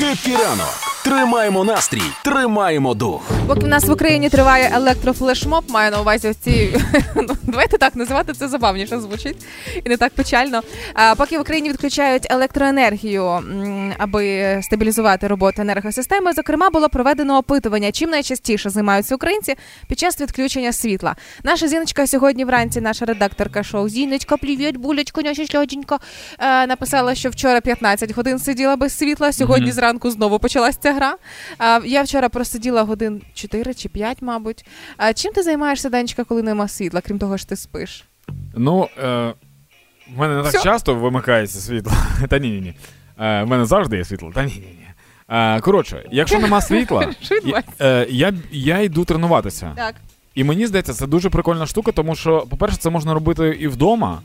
Хеппі ранок! Тримаємо настрій, тримаємо дух. Поки в нас в Україні триває електрофлешмоб, маю на увазі ці ну, давайте так називати це забавніше звучить і не так печально. А поки в Україні відключають електроенергію, аби стабілізувати роботу енергосистеми, зокрема було проведено опитування, чим найчастіше займаються українці під час відключення світла. Наша зіночка сьогодні вранці, наша редакторка шоу Зіночка, плів'ять, булечко, е, написала, що вчора 15 годин сиділа без світла. Сьогодні Мгм. зранку знову почалася ця гра. А, я вчора просиділа годин 4 чи 5, мабуть. А чим ти займаєшся, Данечка, коли нема світла, крім того, що ти спиш? Ну, е, в мене не так Всьо? часто вимикається світло. Та ні, ні, ні. Е, в мене завжди є світло. Та ні, ні, ні. Е, коротше, якщо нема світла, я, е, я, я йду тренуватися. Так. І мені здається, це дуже прикольна штука, тому що, по-перше, це можна робити і вдома.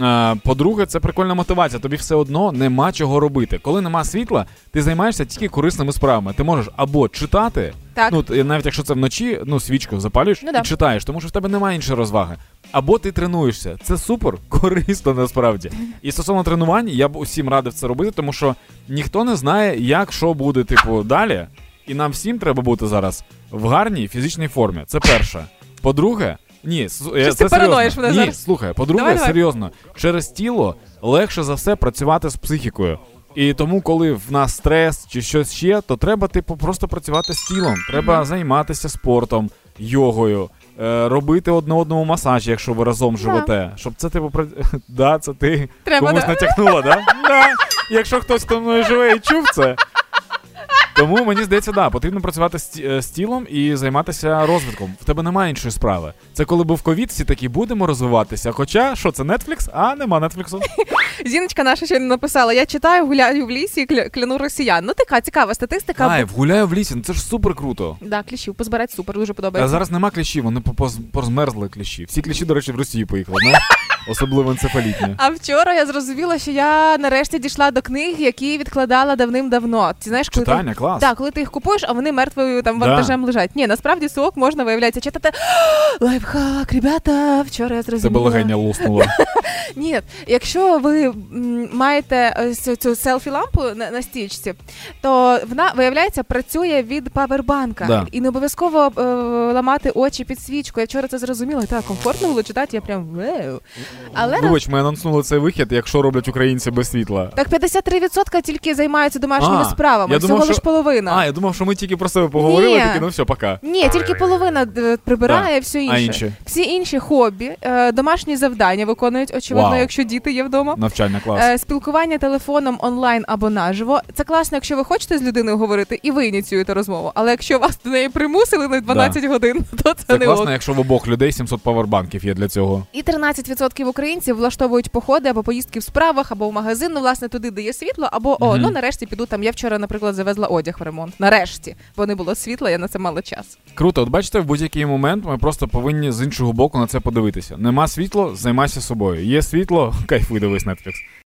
Е, По-друге, це прикольна мотивація. Тобі все одно нема чого робити. Коли нема світла, ти займаєшся тільки корисними справами. Ти можеш або читати, Так. ну навіть якщо це вночі, ну свічку запалюєш Ну да. і читаєш, тому що в тебе немає іншої розваги. Або ти тренуєшся. Це супер корисно насправді. І стосовно тренувань, я б усім радив це робити, тому що ніхто не знає, як що буде, типу, далі. І нам всім треба бути зараз в гарній фізичній формі. Це перше. По-друге, ні, я- Щось це ти параноїш мене Ні, зараз. слухай, по-друге, Давай, давай. серйозно, через тіло легше за все працювати з психікою. І тому, коли в нас стрес чи щось ще, то треба, типу, просто працювати з тілом. Треба займатися спортом, йогою, е, робити одне одному масаж, якщо ви разом живете. Щоб це, типу, пра- да, це ти Треба, комусь да? натякнула, да? да? Якщо хтось хто мною живе і чув це. Тому мені здається, да, потрібно працювати з, е, з тілом і займатися розвитком. В тебе немає іншої справи. Це коли був ковід, всі такі будемо розвиватися. Хоча що це Netflix? А нема Netflix. Зіночка наша ще не написала. Я читаю, гуляю в лісі кля- кляну росіян. Ну така цікава статистика. Кайф, гуляю в лісі, ну це ж супер круто. Да, кліщів позбирати супер, дуже А подобається. зараз нема кліщів, вони поз- позмерзли кліщі. Всі кліщі, до речі, в Росію поїхали? Особливо енцефалітні. А вчора я зрозуміла, що я нарешті дійшла до книг, які відкладала давним-давно. Ти знаєш, коли ти... Клас. Так, коли ти їх купуєш, а вони мертвою там Да. вантажем лежать. Ні, насправді сок можна виявляється читати. Лайфхак, ребята, вчора я Тебе зрозуміла. легеня луснуло. Ні, якщо ви маєте ось цю селфі-лампу на, на стічці, то вона, виявляється, працює від павербанка. Да. І не обов'язково е, ламати очі під свічку. Я вчора це зрозуміла, так комфортно було читати, я прям веу. Але Вибач, ми анонснули цей вихід, якщо роблять українці без світла. так 53% тільки займаються домашніми А, справами. я Всього думав, лиш що- половина. А, я думав, що ми тільки про себе поговорили, Ні. такі, ну все, пока. Ні, тільки половина е, прибирає, все інше. А інші? Всі інші хобі, е, домашні завдання виконують, очевидно, Вау. якщо діти є вдома. Навчання клас. Е, спілкування телефоном онлайн або наживо. Це класно, якщо ви хочете з людиною говорити і ви ініціюєте розмову. Але якщо вас до неї примусили на 12 годин, то це, Це не класно, ок. якщо в обох людей 700 павербанків є для цього. І 13% українців влаштовують походи або поїздки в справах, або в магазин, ну, власне, туди, де є світло, або о, ну нарешті піду там. Я вчора, наприклад, завезла одяг в ремонт. Нарешті, бо не було світла, я на це мала час. Круто, от бачите, в будь-який момент ми просто повинні з іншого боку на це подивитися. Нема світло, займайся собою. Є світло, кайфуй, дивись Netflix.